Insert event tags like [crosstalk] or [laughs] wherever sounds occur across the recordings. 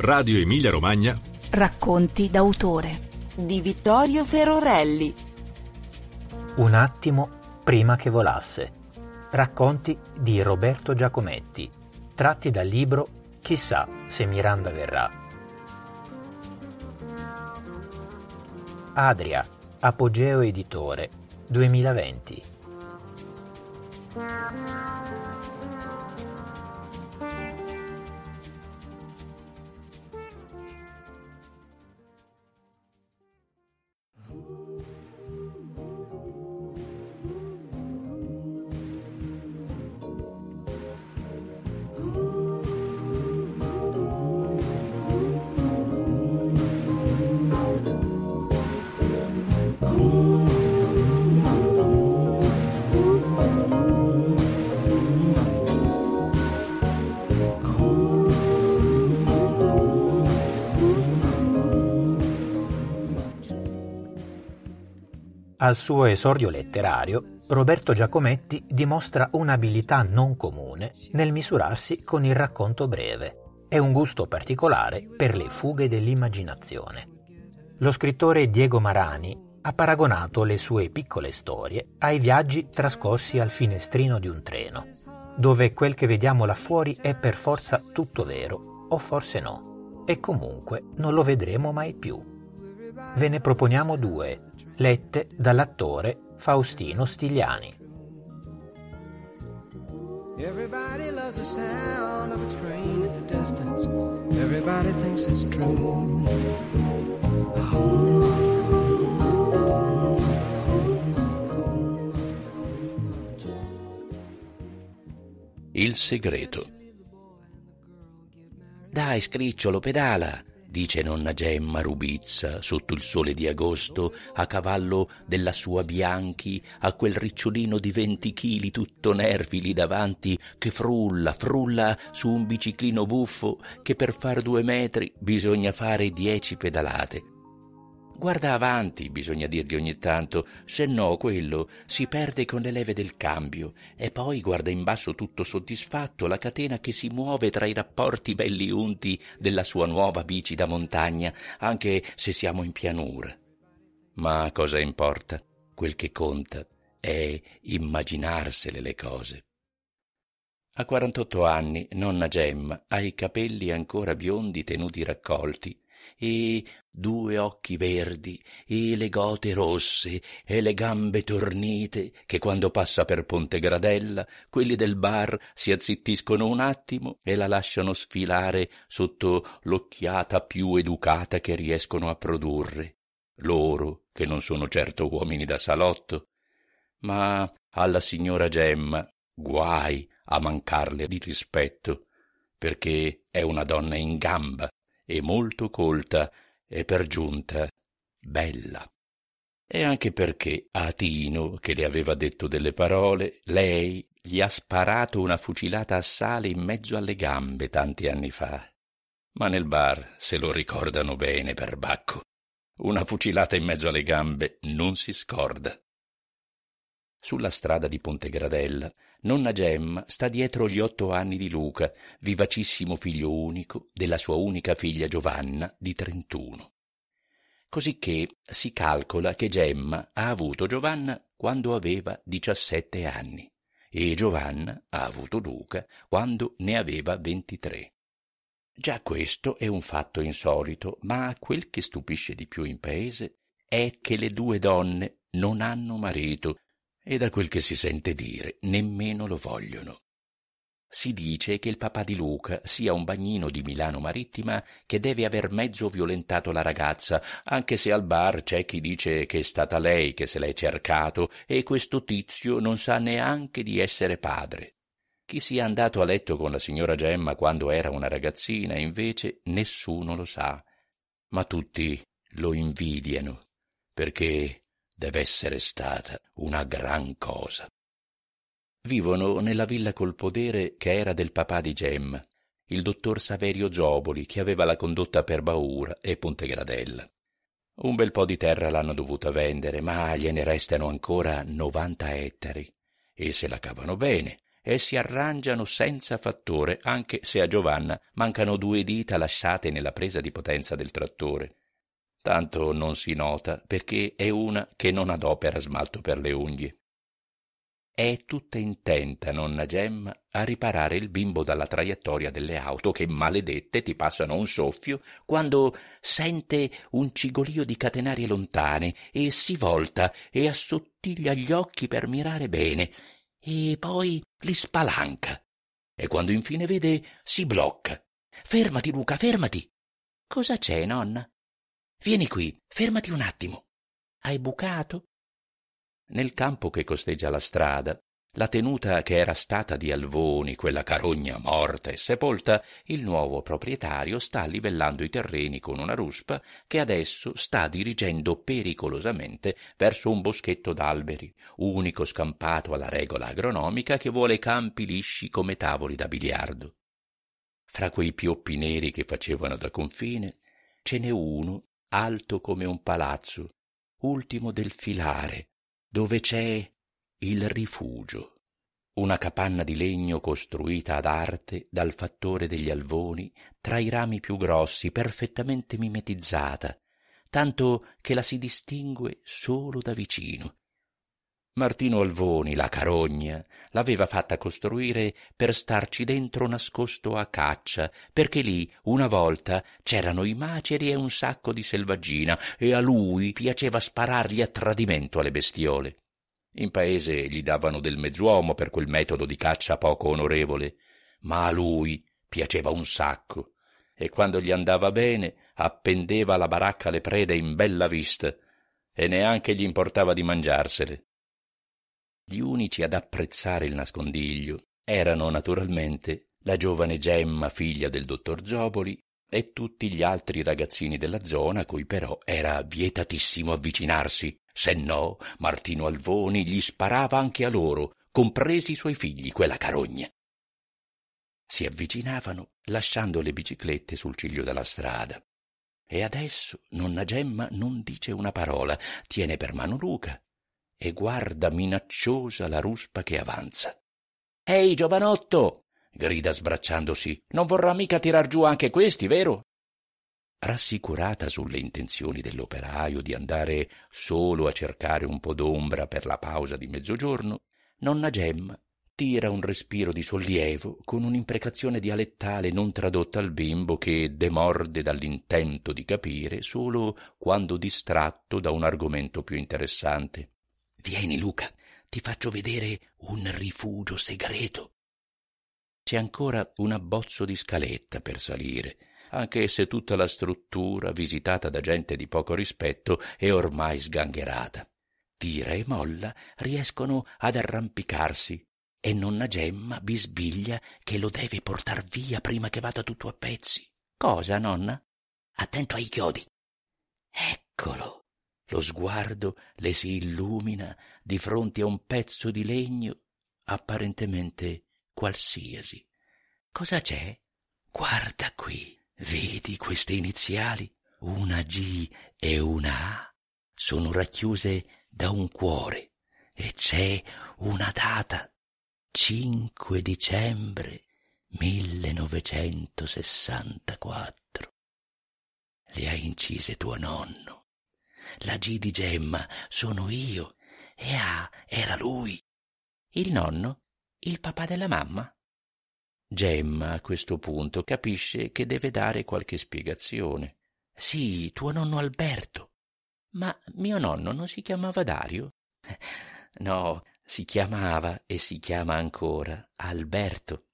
Radio Emilia Romagna. Racconti d'autore di Vittorio Ferorelli. Un attimo prima che volasse. Racconti di Roberto Giacometti, tratti dal libro Chissà se Miranda verrà. Adria, Apogeo Editore, 2020. Al suo esordio letterario, Roberto Giacometti dimostra un'abilità non comune nel misurarsi con il racconto breve e un gusto particolare per le fughe dell'immaginazione. Lo scrittore Diego Marani ha paragonato le sue piccole storie ai viaggi trascorsi al finestrino di un treno, dove quel che vediamo là fuori è per forza tutto vero, o forse no, e comunque non lo vedremo mai più. Ve ne proponiamo due lette dall'attore Faustino Stigliani. Everybody loves the sound of a train in the distance. Everybody thinks it's true. Il segreto. Dai, scricciolo, pedala dice nonna Gemma Rubizza sotto il sole di agosto a cavallo della sua Bianchi a quel ricciolino di venti chili tutto nervi lì davanti che frulla, frulla su un biciclino buffo che per far due metri bisogna fare dieci pedalate. Guarda avanti, bisogna dirgli ogni tanto, se no quello si perde con le leve del cambio e poi guarda in basso tutto soddisfatto la catena che si muove tra i rapporti belli unti della sua nuova bici da montagna, anche se siamo in pianura. Ma cosa importa? Quel che conta è immaginarsele le cose. A 48 anni nonna Gemma ha i capelli ancora biondi tenuti raccolti e due occhi verdi e le gote rosse e le gambe tornite che quando passa per Ponte Gradella quelli del bar si azzittiscono un attimo e la lasciano sfilare sotto l'occhiata più educata che riescono a produrre. Loro che non sono certo uomini da salotto ma alla signora Gemma guai a mancarle di rispetto perché è una donna in gamba e molto colta e per giunta bella. E anche perché a Tino, che le aveva detto delle parole, lei gli ha sparato una fucilata a sale in mezzo alle gambe tanti anni fa. Ma nel bar se lo ricordano bene per Bacco. Una fucilata in mezzo alle gambe non si scorda. Sulla strada di Pontegradella, nonna Gemma sta dietro gli otto anni di Luca, vivacissimo figlio unico della sua unica figlia Giovanna di trentuno. Cosicché si calcola che Gemma ha avuto Giovanna quando aveva diciassette anni e Giovanna ha avuto Luca quando ne aveva ventitré. Già questo è un fatto insolito, ma quel che stupisce di più in paese è che le due donne non hanno marito e da quel che si sente dire nemmeno lo vogliono. Si dice che il papà di Luca sia un bagnino di Milano Marittima che deve aver mezzo violentato la ragazza, anche se al bar c'è chi dice che è stata lei che se l'è cercato e questo tizio non sa neanche di essere padre. Chi sia andato a letto con la signora Gemma quando era una ragazzina, invece, nessuno lo sa, ma tutti lo invidiano, perché deve essere stata una gran cosa. Vivono nella villa col podere che era del papà di Gemma, il dottor Saverio Gioboli, che aveva la condotta per Baura e Pontegradella. Un bel po' di terra l'hanno dovuta vendere, ma gliene restano ancora novanta ettari, e se la cavano bene, e si arrangiano senza fattore, anche se a Giovanna mancano due dita lasciate nella presa di potenza del trattore. Tanto non si nota perché è una che non adopera smalto per le unghie. È tutta intenta nonna Gemma a riparare il bimbo dalla traiettoria delle auto che maledette ti passano un soffio quando sente un cigolio di catenarie lontane e si volta e assottiglia gli occhi per mirare bene e poi li spalanca e quando infine vede si blocca. Fermati Luca, fermati. Cosa c'è, nonna? Vieni qui, fermati un attimo. Hai bucato? Nel campo che costeggia la strada, la tenuta che era stata di Alvoni, quella carogna morta e sepolta, il nuovo proprietario sta livellando i terreni con una ruspa che adesso sta dirigendo pericolosamente verso un boschetto d'alberi, unico scampato alla regola agronomica che vuole campi lisci come tavoli da biliardo. Fra quei pioppi neri che facevano da confine, ce n'è uno alto come un palazzo, ultimo del filare, dove c'è il rifugio, una capanna di legno costruita ad arte dal fattore degli alvoni tra i rami più grossi, perfettamente mimetizzata, tanto che la si distingue solo da vicino, Martino Alvoni, la carogna, l'aveva fatta costruire per starci dentro nascosto a caccia, perché lì una volta c'erano i maceri e un sacco di selvaggina, e a lui piaceva sparargli a tradimento alle bestiole. In paese gli davano del mezzuomo per quel metodo di caccia poco onorevole, ma a lui piaceva un sacco, e quando gli andava bene appendeva alla baracca le prede in bella vista, e neanche gli importava di mangiarsele. Gli unici ad apprezzare il nascondiglio erano naturalmente la giovane Gemma, figlia del dottor Gioboli, e tutti gli altri ragazzini della zona, cui però era vietatissimo avvicinarsi, se no Martino Alvoni gli sparava anche a loro, compresi i suoi figli, quella carogna. Si avvicinavano lasciando le biciclette sul ciglio della strada. E adesso nonna Gemma non dice una parola, tiene per mano Luca e guarda minacciosa la ruspa che avanza. Ehi, giovanotto! grida sbracciandosi. Non vorrà mica tirar giù anche questi, vero? Rassicurata sulle intenzioni dell'operaio di andare solo a cercare un po' d'ombra per la pausa di mezzogiorno, nonna Gemma tira un respiro di sollievo con un'imprecazione dialettale non tradotta al bimbo che demorde dall'intento di capire solo quando distratto da un argomento più interessante. Vieni, Luca, ti faccio vedere un rifugio segreto. C'è ancora un abbozzo di scaletta per salire, anche se tutta la struttura, visitata da gente di poco rispetto, è ormai sgangherata. Tira e molla riescono ad arrampicarsi e nonna Gemma bisbiglia che lo deve portar via prima che vada tutto a pezzi. Cosa, nonna? Attento ai chiodi. Eccolo. Lo sguardo le si illumina di fronte a un pezzo di legno apparentemente qualsiasi. Cosa c'è? Guarda qui. Vedi queste iniziali? Una G e una A sono racchiuse da un cuore e c'è una data 5 dicembre 1964. Le ha incise tuo nonno la G di Gemma sono io e A era lui. Il nonno? Il papà della mamma? Gemma a questo punto capisce che deve dare qualche spiegazione. Sì, tuo nonno Alberto. Ma mio nonno non si chiamava Dario? [laughs] No, si chiamava e si chiama ancora Alberto.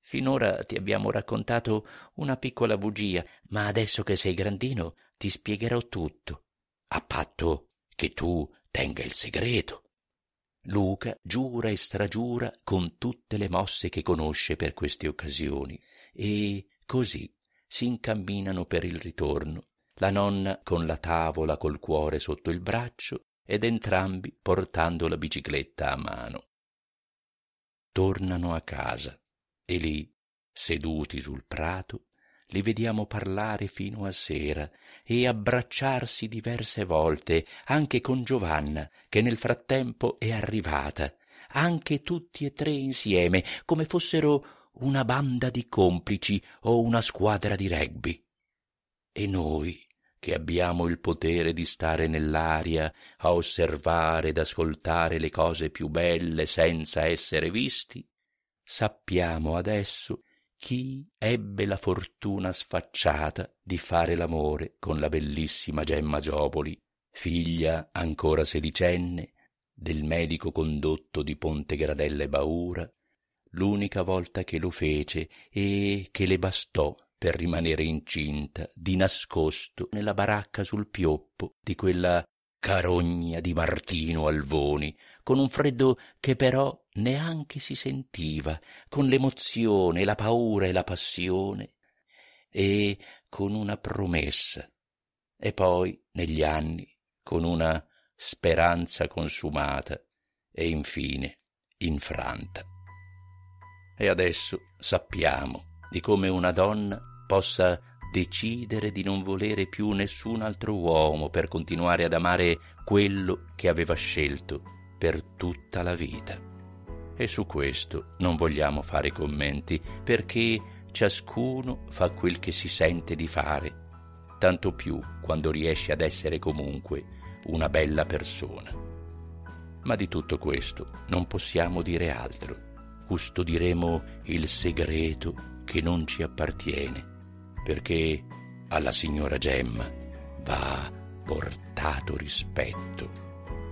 Finora ti abbiamo raccontato una piccola bugia, ma adesso che sei grandino ti spiegherò tutto a patto che tu tenga il segreto. Luca giura e stragiura con tutte le mosse che conosce per queste occasioni e così si incamminano per il ritorno, la nonna con la tavola col cuore sotto il braccio ed entrambi portando la bicicletta a mano. Tornano a casa e lì, seduti sul prato, li vediamo parlare fino a sera e abbracciarsi diverse volte anche con Giovanna, che nel frattempo è arrivata, anche tutti e tre insieme, come fossero una banda di complici o una squadra di rugby. E noi, che abbiamo il potere di stare nell'aria a osservare ed ascoltare le cose più belle senza essere visti, sappiamo adesso chi ebbe la fortuna sfacciata di fare l'amore con la bellissima Gemma Giopoli, figlia ancora sedicenne del medico condotto di Ponte Gradella e Baura, l'unica volta che lo fece e che le bastò per rimanere incinta di nascosto nella baracca sul pioppo di quella carogna di Martino Alvoni, con un freddo che però neanche si sentiva, con l'emozione, la paura e la passione, e con una promessa, e poi, negli anni, con una speranza consumata e infine infranta. E adesso sappiamo di come una donna possa decidere di non volere più nessun altro uomo per continuare ad amare quello che aveva scelto per tutta la vita. E su questo non vogliamo fare commenti perché ciascuno fa quel che si sente di fare, tanto più quando riesce ad essere comunque una bella persona. Ma di tutto questo non possiamo dire altro. Custodiremo il segreto che non ci appartiene perché alla signora Gemma va portato rispetto.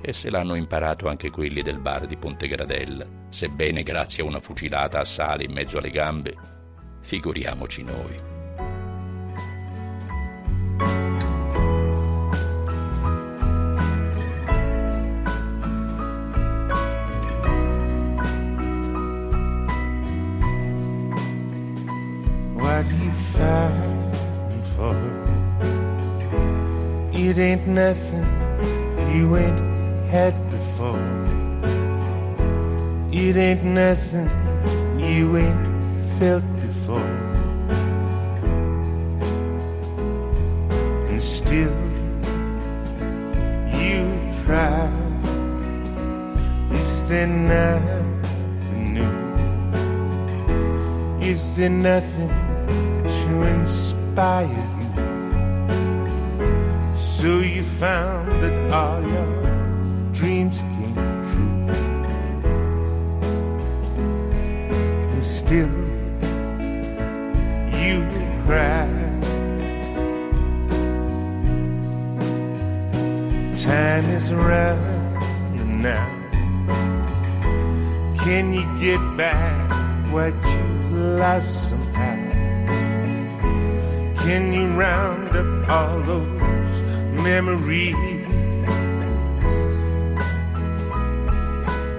E se l'hanno imparato anche quelli del bar di Pontegradella, sebbene grazie a una fucilata a sale in mezzo alle gambe, figuriamoci noi. Nothing you ain't had before. It ain't nothing you ain't felt before. And still you try. Is there nothing new? Is there nothing to inspire you? Found that all your dreams came true. And still you cry. Time is running now. Can you get back what you lost somehow? Can you round up all those memory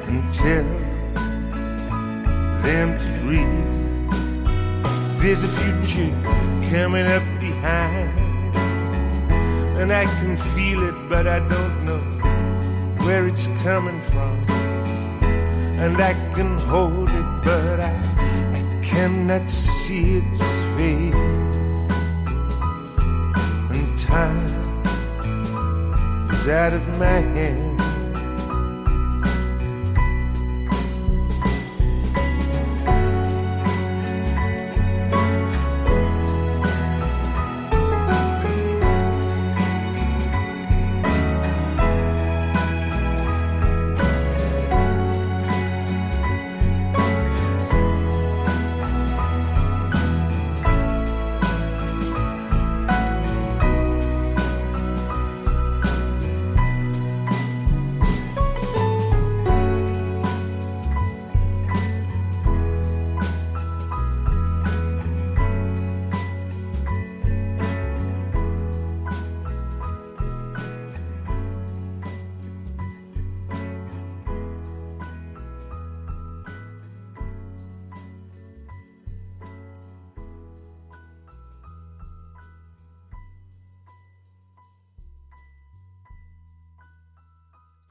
and tell them to breathe. There's a future coming up behind, and I can feel it, but I don't know where it's coming from. And I can hold it, but I, I cannot see its face. And time out of my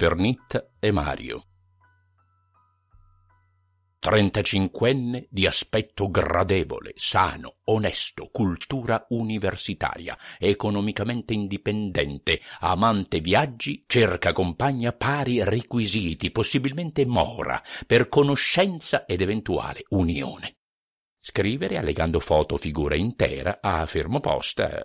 hand. Pernitta e Mario. Trentacinquenne di aspetto gradevole, sano, onesto, cultura universitaria, economicamente indipendente, amante viaggi, cerca compagna pari requisiti, possibilmente mora, per conoscenza ed eventuale unione. Scrivere allegando foto figura intera a fermo posta.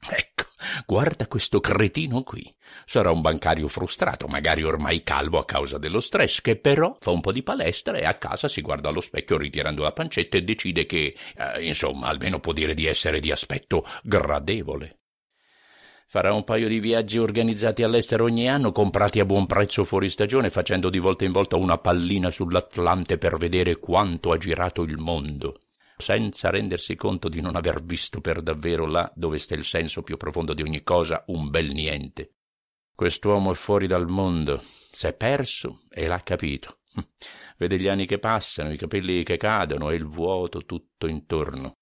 Ecco, Guarda questo cretino qui. Sarà un bancario frustrato, magari ormai calvo a causa dello stress, che però fa un po' di palestra e a casa si guarda allo specchio ritirando la pancetta e decide che, eh, insomma, almeno può dire di essere di aspetto gradevole. Farà un paio di viaggi organizzati all'estero ogni anno, comprati a buon prezzo fuori stagione, facendo di volta in volta una pallina sull'Atlante per vedere quanto ha girato il mondo senza rendersi conto di non aver visto per davvero là dove sta il senso più profondo di ogni cosa un bel niente. Quest'uomo è fuori dal mondo, s'è perso e l'ha capito. [laughs] Vede gli anni che passano, i capelli che cadono e il vuoto tutto intorno.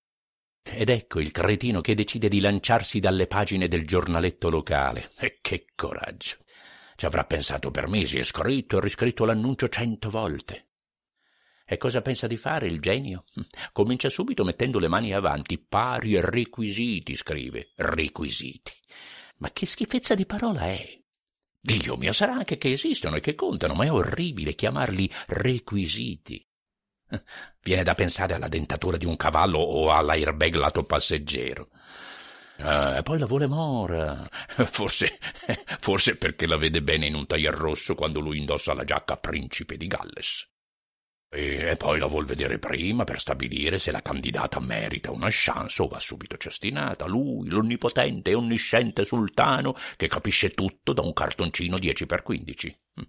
Ed ecco il cretino che decide di lanciarsi dalle pagine del giornaletto locale. E che coraggio! Ci avrà pensato per mesi e scritto e riscritto l'annuncio cento volte. E cosa pensa di fare il genio? [laughs] Comincia subito mettendo le mani avanti. Pari requisiti, scrive. Requisiti. Ma che schifezza di parola è? Dio mio, sarà anche che esistono e che contano, ma è orribile chiamarli requisiti. [laughs] Viene da pensare alla dentatura di un cavallo o all'airbag lato passeggero. E poi la vuole mora. [laughs] Forse, forse perché la vede bene in un taglier rosso quando lui indossa la giacca principe di Galles. E poi la vuol vedere prima per stabilire se la candidata merita una chance o va subito cestinata. Lui, l'onnipotente e onnisciente sultano, che capisce tutto da un cartoncino 10x15. Hm.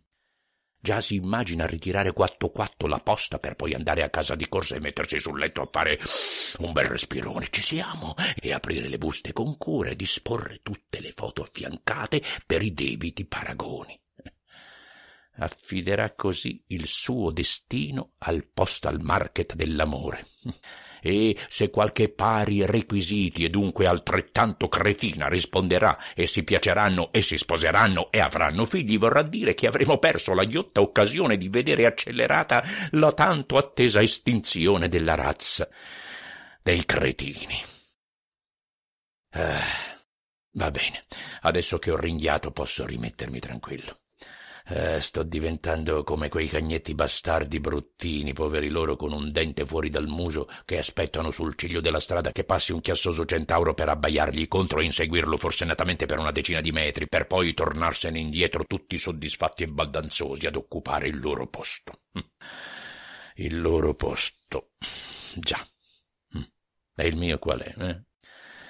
Già si immagina ritirare quatto quatto la posta per poi andare a casa di corsa e mettersi sul letto a fare un bel respirone. Ci siamo! E aprire le buste con cura e disporre tutte le foto affiancate per i debiti paragoni affiderà così il suo destino al postal market dell'amore. [laughs] E se qualche pari requisiti e dunque altrettanto cretina risponderà e si piaceranno e si sposeranno e avranno figli, vorrà dire che avremo perso la ghiotta occasione di vedere accelerata la tanto attesa estinzione della razza dei cretini. Ah, va bene, adesso che ho ringhiato posso rimettermi tranquillo. Eh, sto diventando come quei cagnetti bastardi bruttini, poveri loro con un dente fuori dal muso, che aspettano sul ciglio della strada che passi un chiassoso centauro per abbaiargli contro e inseguirlo forsennatamente per una decina di metri, per poi tornarsene indietro tutti soddisfatti e baldanzosi ad occupare il loro posto. Hm. Il loro posto. Già. Hm. E il mio qual è, eh?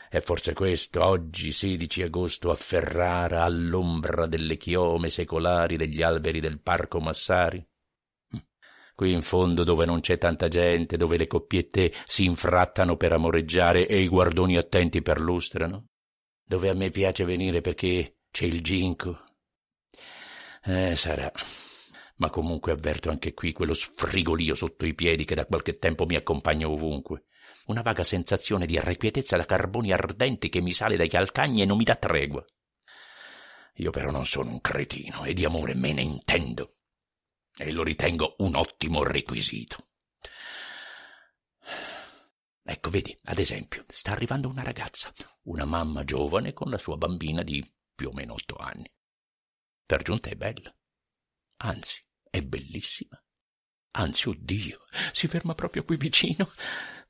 È forse questo, oggi 16 agosto, a Ferrara, all'ombra delle chiome secolari degli alberi del Parco Massari? Hm. Qui in fondo dove non c'è tanta gente, dove le coppiette si infrattano per amoreggiare e i guardoni attenti perlustrano? Dove a me piace venire perché c'è il ginco? Eh, sarà. Ma comunque avverto anche qui quello sfrigolio sotto i piedi che da qualche tempo mi accompagna ovunque una vaga sensazione di irrequietezza da carboni ardenti che mi sale dai calcagni e non mi dà tregua. Io però non sono un cretino e di amore me ne intendo e lo ritengo un ottimo requisito. Ecco, vedi, ad esempio, sta arrivando una ragazza, una mamma giovane con la sua bambina di più o meno otto anni. Per giunta è bella, anzi, è bellissima. Anzi, oddio, si ferma proprio qui vicino.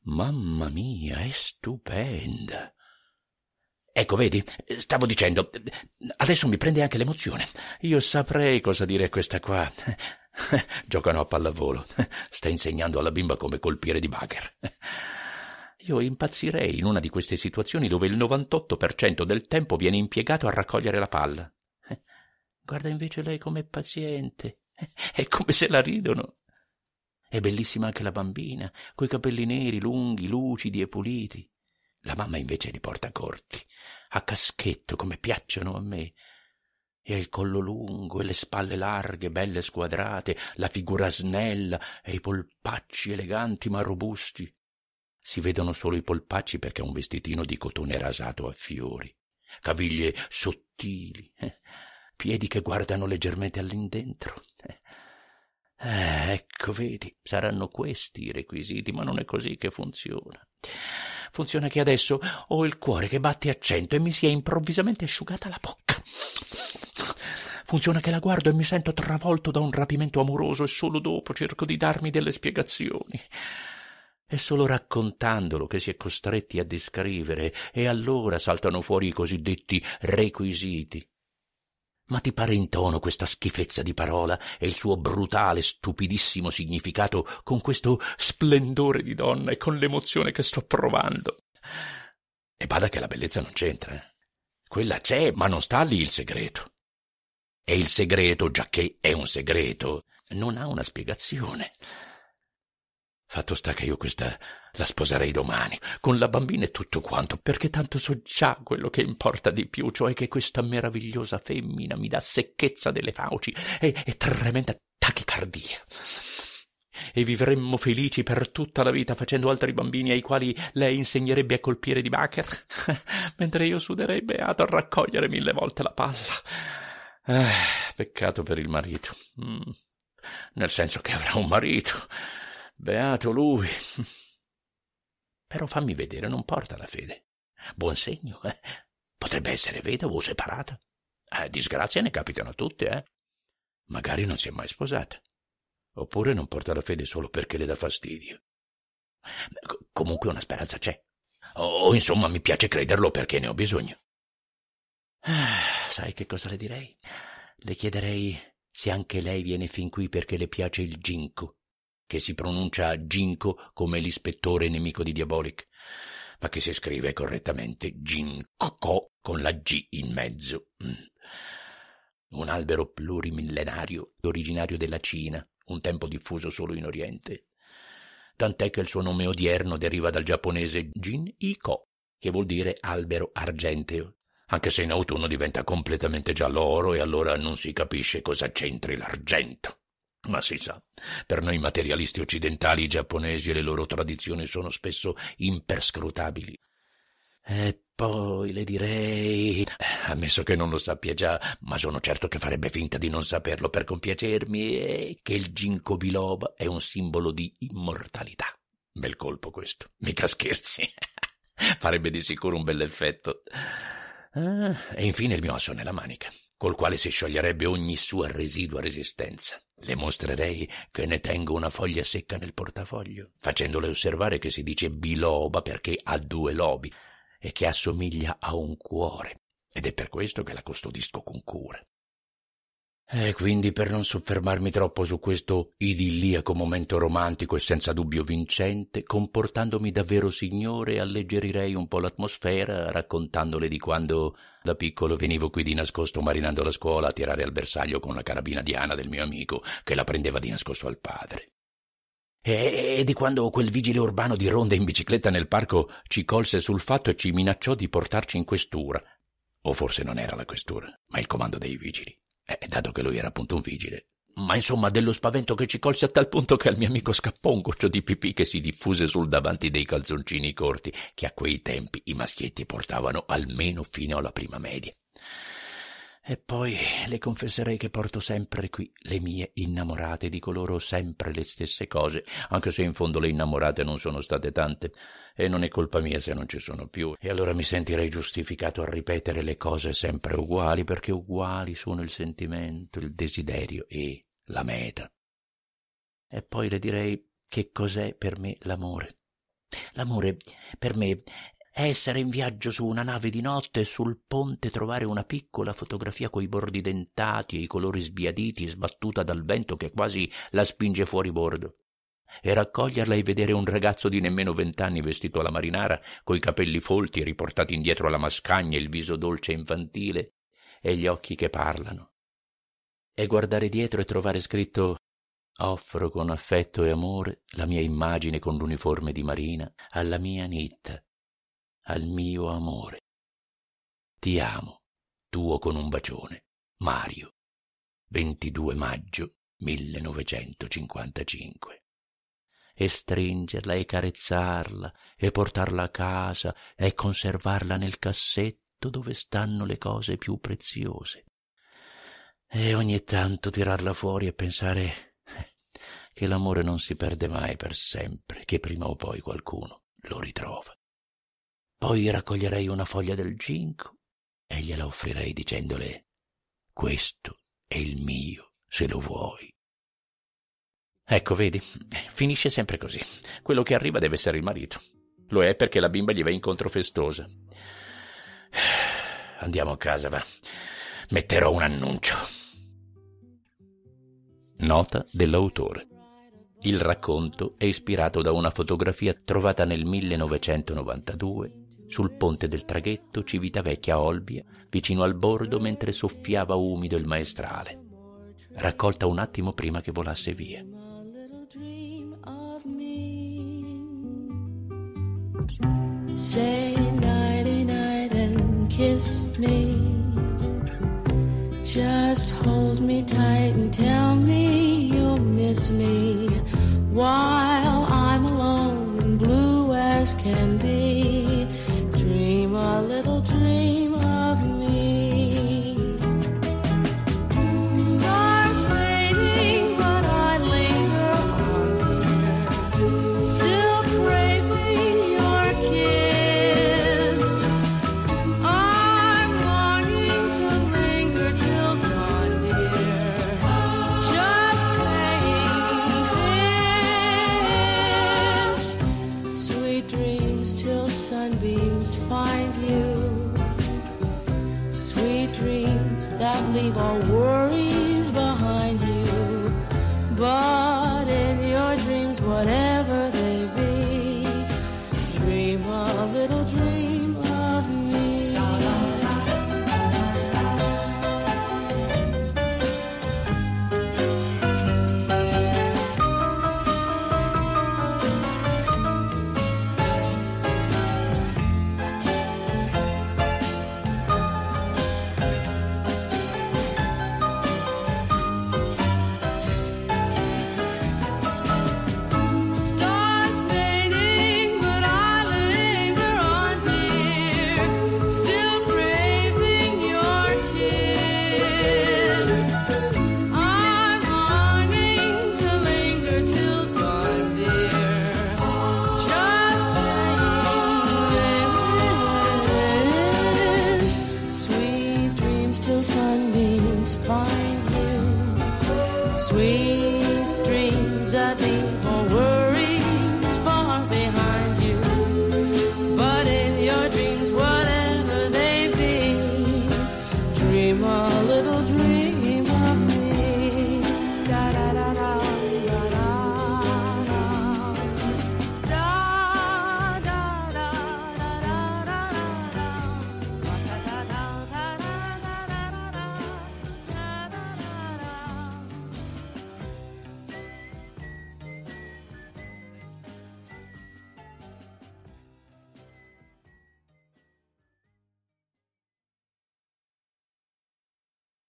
Mamma mia, è stupenda. Ecco, vedi, stavo dicendo, adesso mi prende anche l'emozione. Io saprei cosa dire a questa qua. [laughs] Giocano a pallavolo. Sta insegnando alla bimba come colpire di bagger. Io impazzirei in una di queste situazioni dove il 98% del tempo viene impiegato a raccogliere la palla. Guarda invece lei com'è paziente. È come se la ridono. È bellissima anche la bambina, coi capelli neri, lunghi, lucidi e puliti. La mamma invece li porta corti, a caschetto come piacciono a me. E ha il collo lungo e le spalle larghe, belle squadrate, la figura snella e i polpacci eleganti ma robusti. Si vedono solo i polpacci perché ha un vestitino di cotone rasato a fiori, caviglie sottili, eh, piedi che guardano leggermente all'indentro. Eh Eh, ecco, vedi, saranno questi i requisiti, ma non è così che funziona. Funziona che adesso ho il cuore che batte a cento e mi si è improvvisamente asciugata la bocca. Funziona che la guardo e mi sento travolto da un rapimento amoroso e solo dopo cerco di darmi delle spiegazioni. È solo raccontandolo che si è costretti a descrivere e allora saltano fuori i cosiddetti requisiti. Ma ti pare in tono questa schifezza di parola e il suo brutale, stupidissimo significato con questo splendore di donna e con l'emozione che sto provando? E bada che la bellezza non c'entra. Eh? Quella c'è, ma non sta lì il segreto. E il segreto, giacché è un segreto, non ha una spiegazione. Fatto sta che io questa la sposerei domani, con la bambina e tutto quanto, perché tanto so già quello che importa di più, cioè che questa meravigliosa femmina mi dà secchezza delle fauci e, e tremenda tachicardia. E vivremmo felici per tutta la vita facendo altri bambini ai quali lei insegnerebbe a colpire di bacher, [laughs] mentre io suderei beato a raccogliere mille volte la palla. Eh, peccato per il marito. Mm. Nel senso che avrà un marito Beato lui. [laughs] Però fammi vedere, non porta la fede. Buon segno, eh? Potrebbe essere vedovo o separata. Eh, disgrazie ne capitano a tutte, eh? Magari non si è mai sposata. Oppure non porta la fede solo perché le dà fastidio. C- comunque una speranza c'è. O, o insomma mi piace crederlo perché ne ho bisogno. Ah, [sighs] sai che cosa le direi? Le chiederei se anche lei viene fin qui perché le piace il ginkgo che si pronuncia Ginko come l'ispettore nemico di Diabolic, ma che si scrive correttamente Ginko con la G in mezzo. Mm. Un albero plurimillenario originario della Cina, un tempo diffuso solo in Oriente. Tant'è che il suo nome odierno deriva dal giapponese Jin-iko, che vuol dire albero argenteo, anche se in autunno diventa completamente giallo oro e allora non si capisce cosa c'entri l'argento. Ma si sa, per noi materialisti occidentali i giapponesi e le loro tradizioni sono spesso imperscrutabili. E poi le direi, ammesso che non lo sappia già, ma sono certo che farebbe finta di non saperlo per compiacermi, che il ginkgo biloba è un simbolo di immortalità. Bel colpo questo, mica scherzi. [laughs] farebbe di sicuro un bell'effetto. Ah, e infine il mio asso nella manica col quale si scioglierebbe ogni sua residua resistenza. Le mostrerei che ne tengo una foglia secca nel portafoglio, facendole osservare che si dice biloba perché ha due lobi e che assomiglia a un cuore, ed è per questo che la custodisco con cura. E quindi per non soffermarmi troppo su questo idilliaco momento romantico e senza dubbio vincente, comportandomi davvero signore, alleggerirei un po' l'atmosfera raccontandole di quando da piccolo venivo qui di nascosto marinando la scuola a tirare al bersaglio con la carabina diana del mio amico che la prendeva di nascosto al padre. E di quando quel vigile urbano di ronda in bicicletta nel parco ci colse sul fatto e ci minacciò di portarci in questura. O forse non era la questura, ma il comando dei vigili eh, dato che lui era appunto un vigile. Ma insomma, dello spavento che ci colse a tal punto che al mio amico scappò un goccio di pipì che si diffuse sul davanti dei calzoncini corti, che a quei tempi i maschietti portavano almeno fino alla prima media. E poi le confesserei che porto sempre qui le mie innamorate, dico loro sempre le stesse cose, anche se in fondo le innamorate non sono state tante, e non è colpa mia se non ci sono più, e allora mi sentirei giustificato a ripetere le cose sempre uguali, perché uguali sono il sentimento, il desiderio e la meta. E poi le direi che cos'è per me l'amore. L'amore per me essere in viaggio su una nave di notte e sul ponte trovare una piccola fotografia coi bordi dentati e i colori sbiaditi sbattuta dal vento che quasi la spinge fuori bordo. E raccoglierla e vedere un ragazzo di nemmeno vent'anni vestito alla marinara coi capelli folti riportati indietro alla mascagna il viso dolce e infantile e gli occhi che parlano. E guardare dietro e trovare scritto offro con affetto e amore la mia immagine con l'uniforme di marina alla mia Nitta al mio amore. Ti amo, tuo con un bacione, Mario, 22 maggio 1955. E stringerla e carezzarla e portarla a casa e conservarla nel cassetto dove stanno le cose più preziose. E ogni tanto tirarla fuori e pensare che l'amore non si perde mai per sempre, che prima o poi qualcuno lo ritrova. Poi raccoglierei una foglia del ginkgo e gliela offrirei dicendole questo è il mio, se lo vuoi. Ecco, vedi, finisce sempre così. Quello che arriva deve essere il marito. Lo è perché la bimba gli va incontro festosa. [sighs] Andiamo a casa, va. Metterò un annuncio. Nota dell'autore. Il racconto è ispirato da una fotografia trovata nel 1992 sul ponte del traghetto Civitavecchia Olbia, vicino al bordo mentre soffiava umido il maestrale, raccolta un attimo prima che volasse via. Say nighty night and kiss me. Just hold me tight and tell me you'll miss me while I'm alone and blue as can be. that leave all worries behind you. But in your dreams, whatever.